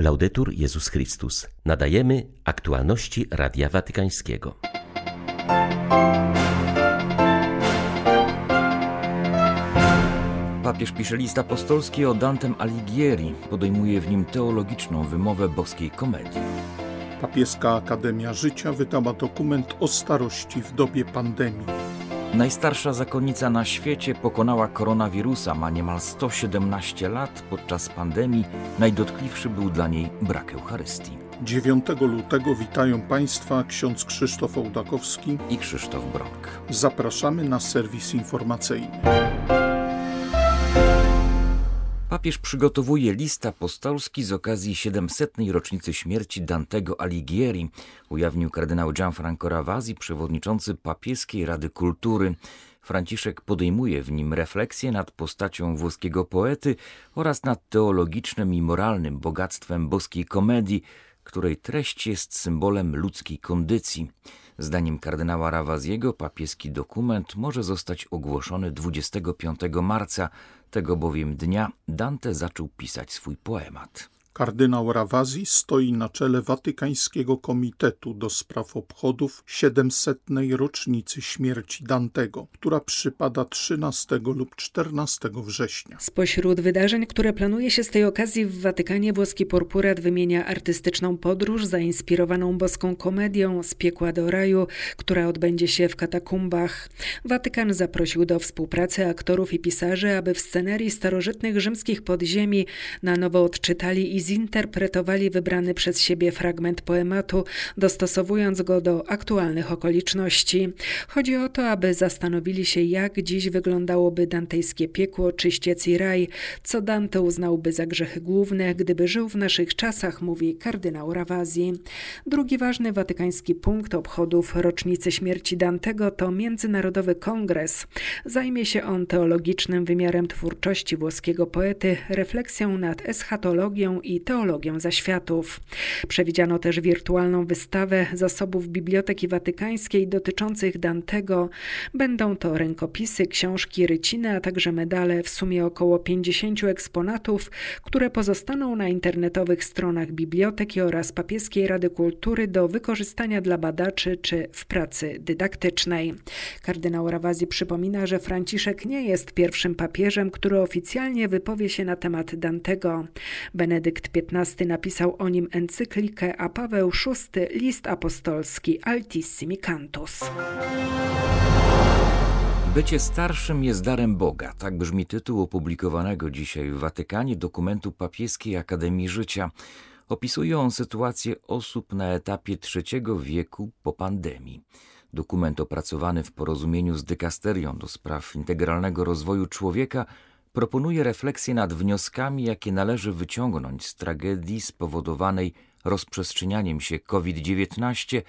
Laudetur Jezus Chrystus. Nadajemy aktualności Radia Watykańskiego. Papież pisze list apostolski o Dantem Alighieri. Podejmuje w nim teologiczną wymowę boskiej komedii. Papieska Akademia Życia wydała dokument o starości w dobie pandemii. Najstarsza zakonnica na świecie pokonała koronawirusa, ma niemal 117 lat. Podczas pandemii najdotkliwszy był dla niej brak Eucharystii. 9 lutego witają Państwa ksiądz Krzysztof Ołdakowski i Krzysztof Bronk. Zapraszamy na serwis informacyjny. Papież przygotowuje list apostolski z okazji 700. rocznicy śmierci Dantego Alighieri, ujawnił kardynał Gianfranco Ravasi, przewodniczący papieskiej Rady Kultury. Franciszek podejmuje w nim refleksję nad postacią włoskiego poety oraz nad teologicznym i moralnym bogactwem boskiej komedii, której treść jest symbolem ludzkiej kondycji. Zdaniem kardynała Rawazziego papieski dokument może zostać ogłoszony 25 marca, tego bowiem dnia Dante zaczął pisać swój poemat. Kardynał Rawazzi stoi na czele Watykańskiego Komitetu do Spraw Obchodów 700. rocznicy śmierci Dantego, która przypada 13 lub 14 września. Spośród wydarzeń, które planuje się z tej okazji w Watykanie, włoski purpurat wymienia artystyczną podróż zainspirowaną boską komedią z piekła do raju, która odbędzie się w katakumbach. Watykan zaprosił do współpracy aktorów i pisarzy, aby w scenerii starożytnych rzymskich podziemi na nowo odczytali i zinterpretowali wybrany przez siebie fragment poematu, dostosowując go do aktualnych okoliczności. Chodzi o to, aby zastanowili się, jak dziś wyglądałoby dantejskie piekło, czyściec i raj, co Dante uznałby za grzechy główne, gdyby żył w naszych czasach, mówi kardynał Rawazzi. Drugi ważny watykański punkt obchodów rocznicy śmierci Dantego to Międzynarodowy Kongres. Zajmie się on teologicznym wymiarem twórczości włoskiego poety, refleksją nad eschatologią i teologią zaświatów. Przewidziano też wirtualną wystawę zasobów Biblioteki Watykańskiej dotyczących Dantego. Będą to rękopisy, książki, ryciny, a także medale, w sumie około 50 eksponatów, które pozostaną na internetowych stronach biblioteki oraz Papieskiej Rady Kultury do wykorzystania dla badaczy czy w pracy dydaktycznej. Kardynał Rawazzi przypomina, że Franciszek nie jest pierwszym papieżem, który oficjalnie wypowie się na temat Dantego. Benedykt XV napisał o nim encyklikę, a Paweł VI list apostolski Altissimi Cantus. Bycie starszym jest darem Boga. Tak brzmi tytuł opublikowanego dzisiaj w Watykanie dokumentu Papieskiej Akademii Życia. Opisuje on sytuację osób na etapie trzeciego wieku po pandemii. Dokument opracowany w porozumieniu z dykasterią do spraw integralnego rozwoju człowieka proponuje refleksję nad wnioskami, jakie należy wyciągnąć z tragedii spowodowanej rozprzestrzenianiem się COVID-19,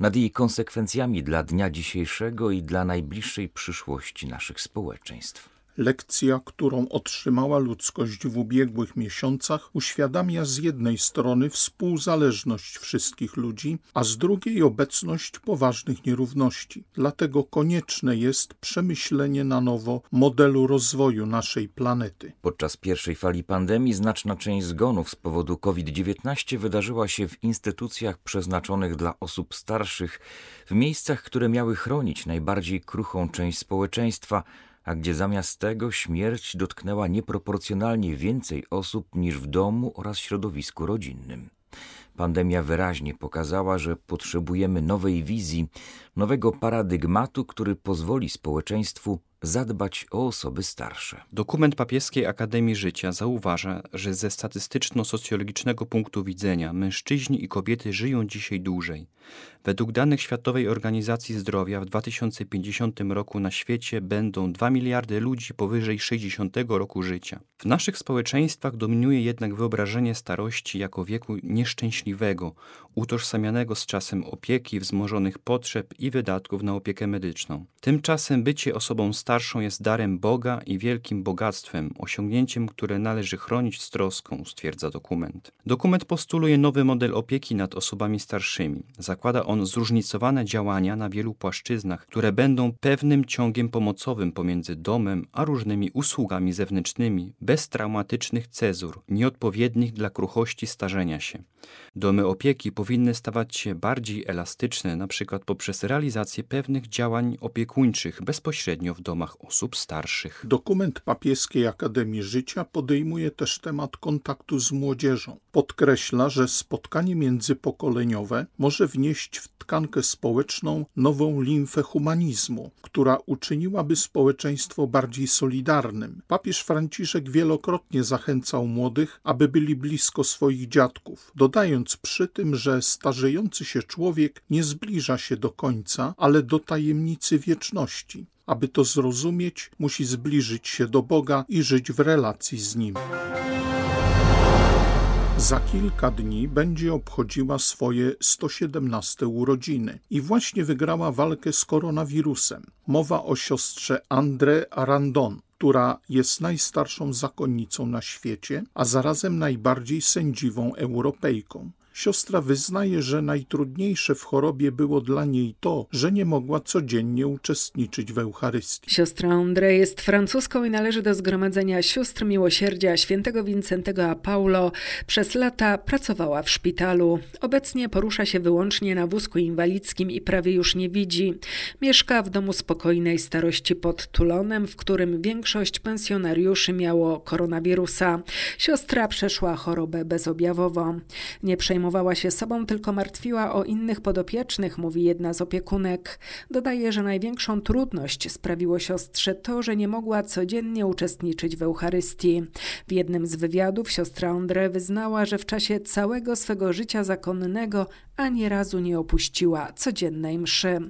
nad jej konsekwencjami dla dnia dzisiejszego i dla najbliższej przyszłości naszych społeczeństw. Lekcja, którą otrzymała ludzkość w ubiegłych miesiącach, uświadamia z jednej strony współzależność wszystkich ludzi, a z drugiej obecność poważnych nierówności. Dlatego konieczne jest przemyślenie na nowo modelu rozwoju naszej planety. Podczas pierwszej fali pandemii znaczna część zgonów z powodu COVID-19 wydarzyła się w instytucjach przeznaczonych dla osób starszych, w miejscach, które miały chronić najbardziej kruchą część społeczeństwa, a gdzie zamiast tego śmierć dotknęła nieproporcjonalnie więcej osób niż w domu oraz środowisku rodzinnym. Pandemia wyraźnie pokazała, że potrzebujemy nowej wizji, nowego paradygmatu, który pozwoli społeczeństwu zadbać o osoby starsze. Dokument Papieskiej Akademii Życia zauważa, że ze statystyczno-socjologicznego punktu widzenia mężczyźni i kobiety żyją dzisiaj dłużej. Według danych Światowej Organizacji Zdrowia w 2050 roku na świecie będą 2 miliardy ludzi powyżej 60 roku życia. W naszych społeczeństwach dominuje jednak wyobrażenie starości jako wieku nieszczęśliwego, utożsamianego z czasem opieki, wzmożonych potrzeb i wydatków na opiekę medyczną. Tymczasem bycie osobą starszą jest darem Boga i wielkim bogactwem, osiągnięciem, które należy chronić z troską, stwierdza dokument. Dokument postuluje nowy model opieki nad osobami starszymi. Zakłada on zróżnicowane działania na wielu płaszczyznach, które będą pewnym ciągiem pomocowym pomiędzy domem a różnymi usługami zewnętrznymi, bez traumatycznych cezur, nieodpowiednich dla kruchości starzenia się. Domy opieki powinny stawać się bardziej elastyczne, np. poprzez realizację pewnych działań opiekuńczych bezpośrednio w domach osób starszych. Dokument Papieskiej Akademii Życia podejmuje też temat kontaktu z młodzieżą. Podkreśla, że spotkanie międzypokoleniowe może wnieść w tkankę społeczną nową limfę humanizmu, która uczyniłaby społeczeństwo bardziej solidarnym. Papież Franciszek wielokrotnie zachęcał młodych, aby byli blisko swoich dziadków, dodając przy tym, że starzejący się człowiek nie zbliża się do końca, ale do tajemnicy wieczności. Aby to zrozumieć, musi zbliżyć się do Boga i żyć w relacji z Nim. Za kilka dni będzie obchodziła swoje 117 urodziny i właśnie wygrała walkę z koronawirusem. Mowa o siostrze André Arandon, która jest najstarszą zakonnicą na świecie, a zarazem najbardziej sędziwą Europejką. Siostra wyznaje, że najtrudniejsze w chorobie było dla niej to, że nie mogła codziennie uczestniczyć w Eucharystii. Siostra André jest francuską i należy do Zgromadzenia Sióstr Miłosierdzia Świętego Wincentego a Paulo. Przez lata pracowała w szpitalu. Obecnie porusza się wyłącznie na wózku inwalidzkim i prawie już nie widzi. Mieszka w domu spokojnej starości pod Tulonem, w którym większość pensjonariuszy miało koronawirusa. Siostra przeszła chorobę bezobjawowo. Nie przejmowała przejmowała się sobą, tylko martwiła o innych podopiecznych, mówi jedna z opiekunek. Dodaje, że największą trudność sprawiło siostrze to, że nie mogła codziennie uczestniczyć w Eucharystii. W jednym z wywiadów siostra André wyznała, że w czasie całego swego życia zakonnego ani razu nie opuściła codziennej mszy.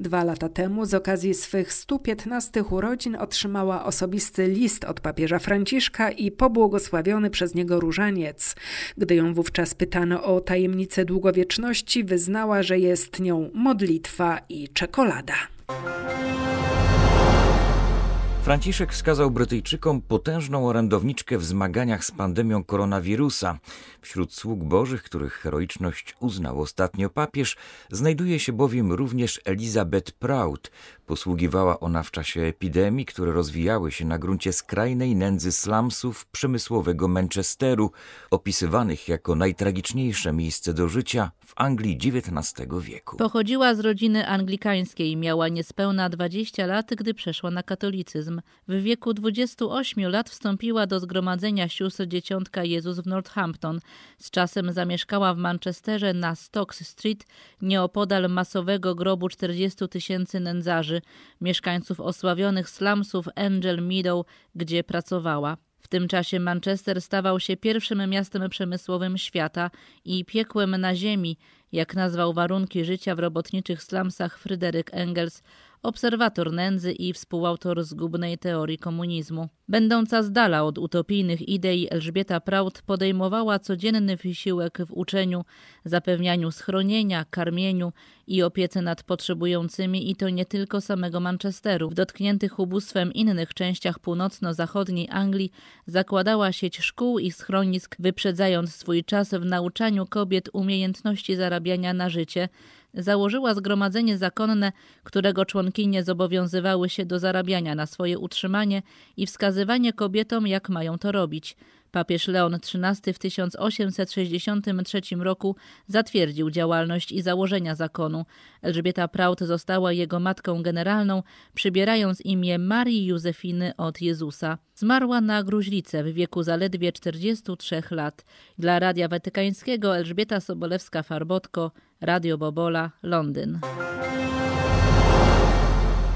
Dwa lata temu z okazji swych 115 urodzin otrzymała osobisty list od papieża Franciszka i pobłogosławiony przez niego różaniec. Gdy ją wówczas pytano o tajemnicę długowieczności, wyznała, że jest nią modlitwa i czekolada. Franciszek wskazał Brytyjczykom potężną orędowniczkę w zmaganiach z pandemią koronawirusa. Wśród sług bożych, których heroiczność uznał ostatnio papież, znajduje się bowiem również Elizabeth Prout. Posługiwała ona w czasie epidemii, które rozwijały się na gruncie skrajnej nędzy slumsów przemysłowego Manchesteru, opisywanych jako najtragiczniejsze miejsce do życia w Anglii XIX wieku. Pochodziła z rodziny anglikańskiej, miała niespełna 20 lat, gdy przeszła na katolicyzm. W wieku 28 lat wstąpiła do zgromadzenia sióstr Dzieciątka Jezus w Northampton. Z czasem zamieszkała w Manchesterze na Stocks Street, nieopodal masowego grobu 40 tysięcy nędzarzy, mieszkańców osławionych slumsów Angel Meadow, gdzie pracowała. W tym czasie Manchester stawał się pierwszym miastem przemysłowym świata i piekłem na ziemi, jak nazwał warunki życia w robotniczych slumsach Fryderyk Engels, obserwator nędzy i współautor zgubnej teorii komunizmu. Będąca z dala od utopijnych idei, Elżbieta Prout podejmowała codzienny wysiłek w uczeniu, zapewnianiu schronienia, karmieniu i opiece nad potrzebującymi i to nie tylko samego Manchesteru. W dotkniętych ubóstwem innych częściach północno-zachodniej Anglii zakładała sieć szkół i schronisk, wyprzedzając swój czas w nauczaniu kobiet umiejętności zarabiania na życie, założyła zgromadzenie zakonne, którego członkinie zobowiązywały się do zarabiania na swoje utrzymanie i wskazywanie kobietom, jak mają to robić. Papież Leon XIII w 1863 roku zatwierdził działalność i założenia zakonu. Elżbieta Prout została jego matką generalną, przybierając imię Marii Józefiny od Jezusa. Zmarła na gruźlicę w wieku zaledwie 43 lat. Dla Radia Watykańskiego Elżbieta Sobolewska-Farbotko, Radio Bobola, Londyn.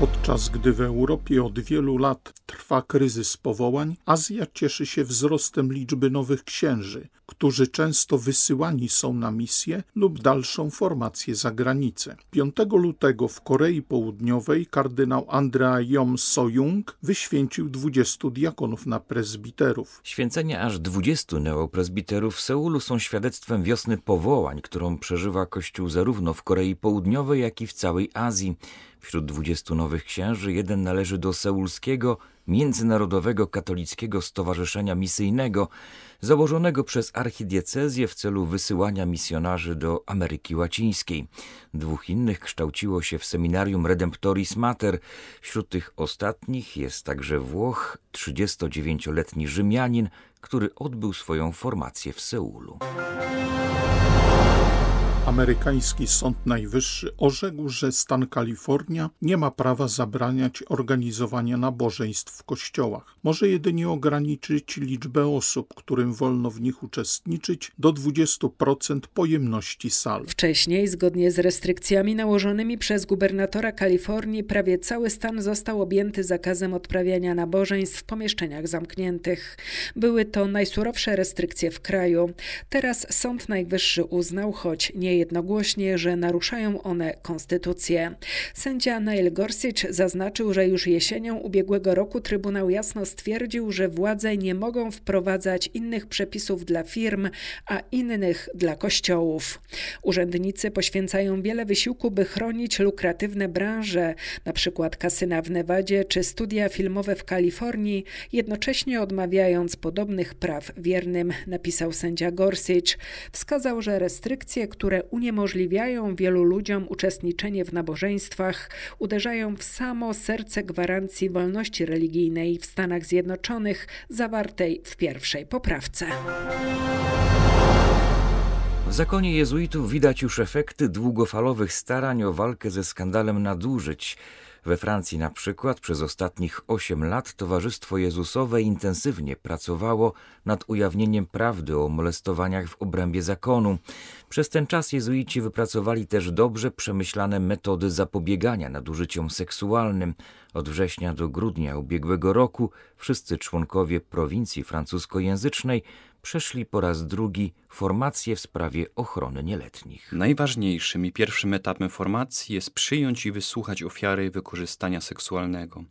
Podczas gdy w Europie od wielu lat trwa kryzys powołań, Azja cieszy się wzrostem liczby nowych księży, którzy często wysyłani są na misję lub dalszą formację za granicę. 5 lutego w Korei Południowej kardynał Andrea Yom So-jung wyświęcił 20 diakonów na prezbiterów. Święcenia aż 20 neoprezbiterów w Seulu są świadectwem wiosny powołań, którą przeżywa Kościół zarówno w Korei Południowej, jak i w całej Azji. Wśród 20 nowych księży jeden należy do seulskiego Międzynarodowego Katolickiego Stowarzyszenia Misyjnego, założonego przez archidiecezję w celu wysyłania misjonarzy do Ameryki Łacińskiej. Dwóch innych kształciło się w seminarium Redemptoris Mater. Wśród tych ostatnich jest także Włoch, 39-letni Rzymianin, który odbył swoją formację w Seulu. Amerykański Sąd Najwyższy orzekł, że stan Kalifornia nie ma prawa zabraniać organizowania nabożeństw w kościołach. Może jedynie ograniczyć liczbę osób, którym wolno w nich uczestniczyć, do 20% pojemności sal. Wcześniej, zgodnie z restrykcjami nałożonymi przez gubernatora Kalifornii, prawie cały stan został objęty zakazem odprawiania nabożeństw w pomieszczeniach zamkniętych. Były to najsurowsze restrykcje w kraju. Teraz Sąd Najwyższy uznał, choć nie jednogłośnie, że naruszają one konstytucję. Sędzia Neil Gorsuch zaznaczył, że już jesienią ubiegłego roku Trybunał jasno stwierdził, że władze nie mogą wprowadzać innych przepisów dla firm, a innych dla kościołów. Urzędnicy poświęcają wiele wysiłku, by chronić lukratywne branże, np. kasyna w Nevadzie czy studia filmowe w Kalifornii, jednocześnie odmawiając podobnych praw wiernym, napisał sędzia Gorsuch. Wskazał, że restrykcje, które uniemożliwiają wielu ludziom uczestniczenie w nabożeństwach, uderzają w samo serce gwarancji wolności religijnej w Stanach Zjednoczonych zawartej w pierwszej poprawce. W zakonie jezuitów widać już efekty długofalowych starań o walkę ze skandalem nadużyć. We Francji na przykład przez ostatnich 8 lat Towarzystwo Jezusowe intensywnie pracowało nad ujawnieniem prawdy o molestowaniach w obrębie zakonu. Przez ten czas jezuici wypracowali też dobrze przemyślane metody zapobiegania nadużyciom seksualnym. Od września do grudnia ubiegłego roku wszyscy członkowie prowincji francuskojęzycznej przeszli po raz drugi formację w sprawie ochrony nieletnich. Najważniejszym i pierwszym etapem formacji jest przyjąć i wysłuchać ofiary wykorzystania seksualnego.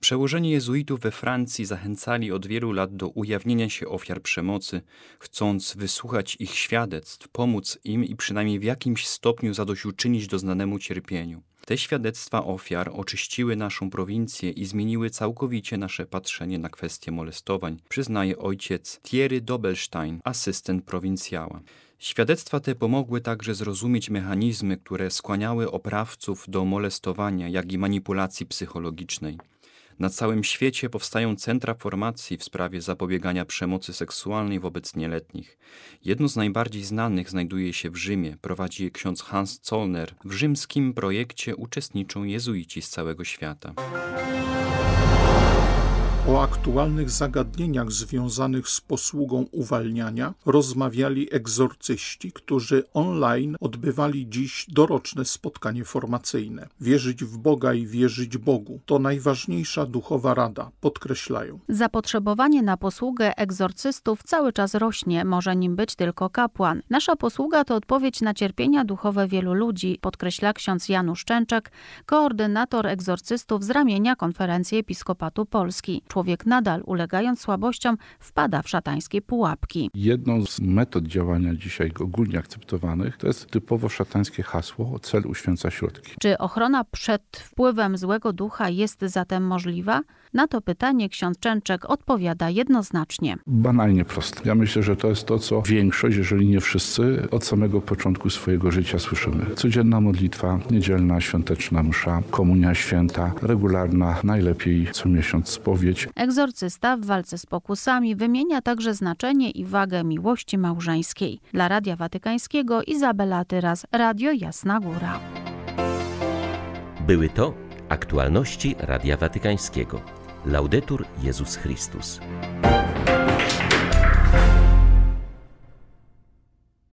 Przełożeni jezuitów we Francji zachęcali od wielu lat do ujawnienia się ofiar przemocy, chcąc wysłuchać ich świadectw, pomóc im i przynajmniej w jakimś stopniu zadośćuczynić doznanemu cierpieniu. Te świadectwa ofiar oczyściły naszą prowincję i zmieniły całkowicie nasze patrzenie na kwestie molestowań, przyznaje ojciec Thierry Dobelstein, asystent prowincjała. Świadectwa te pomogły także zrozumieć mechanizmy, które skłaniały oprawców do molestowania, jak i manipulacji psychologicznej. Na całym świecie powstają centra formacji w sprawie zapobiegania przemocy seksualnej wobec nieletnich. Jedno z najbardziej znanych znajduje się w Rzymie. Prowadzi je ksiądz Hans Zollner. W rzymskim projekcie uczestniczą jezuici z całego świata. O aktualnych zagadnieniach związanych z posługą uwalniania rozmawiali egzorcyści, którzy online odbywali dziś doroczne spotkanie formacyjne. Wierzyć w Boga i wierzyć Bogu to najważniejsza duchowa rada, podkreślają. Zapotrzebowanie na posługę egzorcystów cały czas rośnie, może nim być tylko kapłan. Nasza posługa to odpowiedź na cierpienia duchowe wielu ludzi, podkreśla ksiądz Janusz Szczęczek, koordynator egzorcystów z ramienia Konferencji Episkopatu Polski człowiek nadal, ulegając słabościom, wpada w szatańskie pułapki. Jedną z metod działania dzisiaj ogólnie akceptowanych to jest typowo szatańskie hasło cel uświęca środki. Czy ochrona przed wpływem złego ducha jest zatem możliwa? Na to pytanie ksiądz Częczek odpowiada jednoznacznie. Banalnie proste. Ja myślę, że to jest to, co większość, jeżeli nie wszyscy, od samego początku swojego życia słyszymy. Codzienna modlitwa, niedzielna, świąteczna msza, komunia święta, regularna, najlepiej co miesiąc spowiedź. Egzorcysta w walce z pokusami wymienia także znaczenie i wagę miłości małżeńskiej. Dla Radia Watykańskiego Izabela Tyras, Radio Jasna Góra. Były to aktualności Radia Watykańskiego. Laudetur Jezus Chrystus.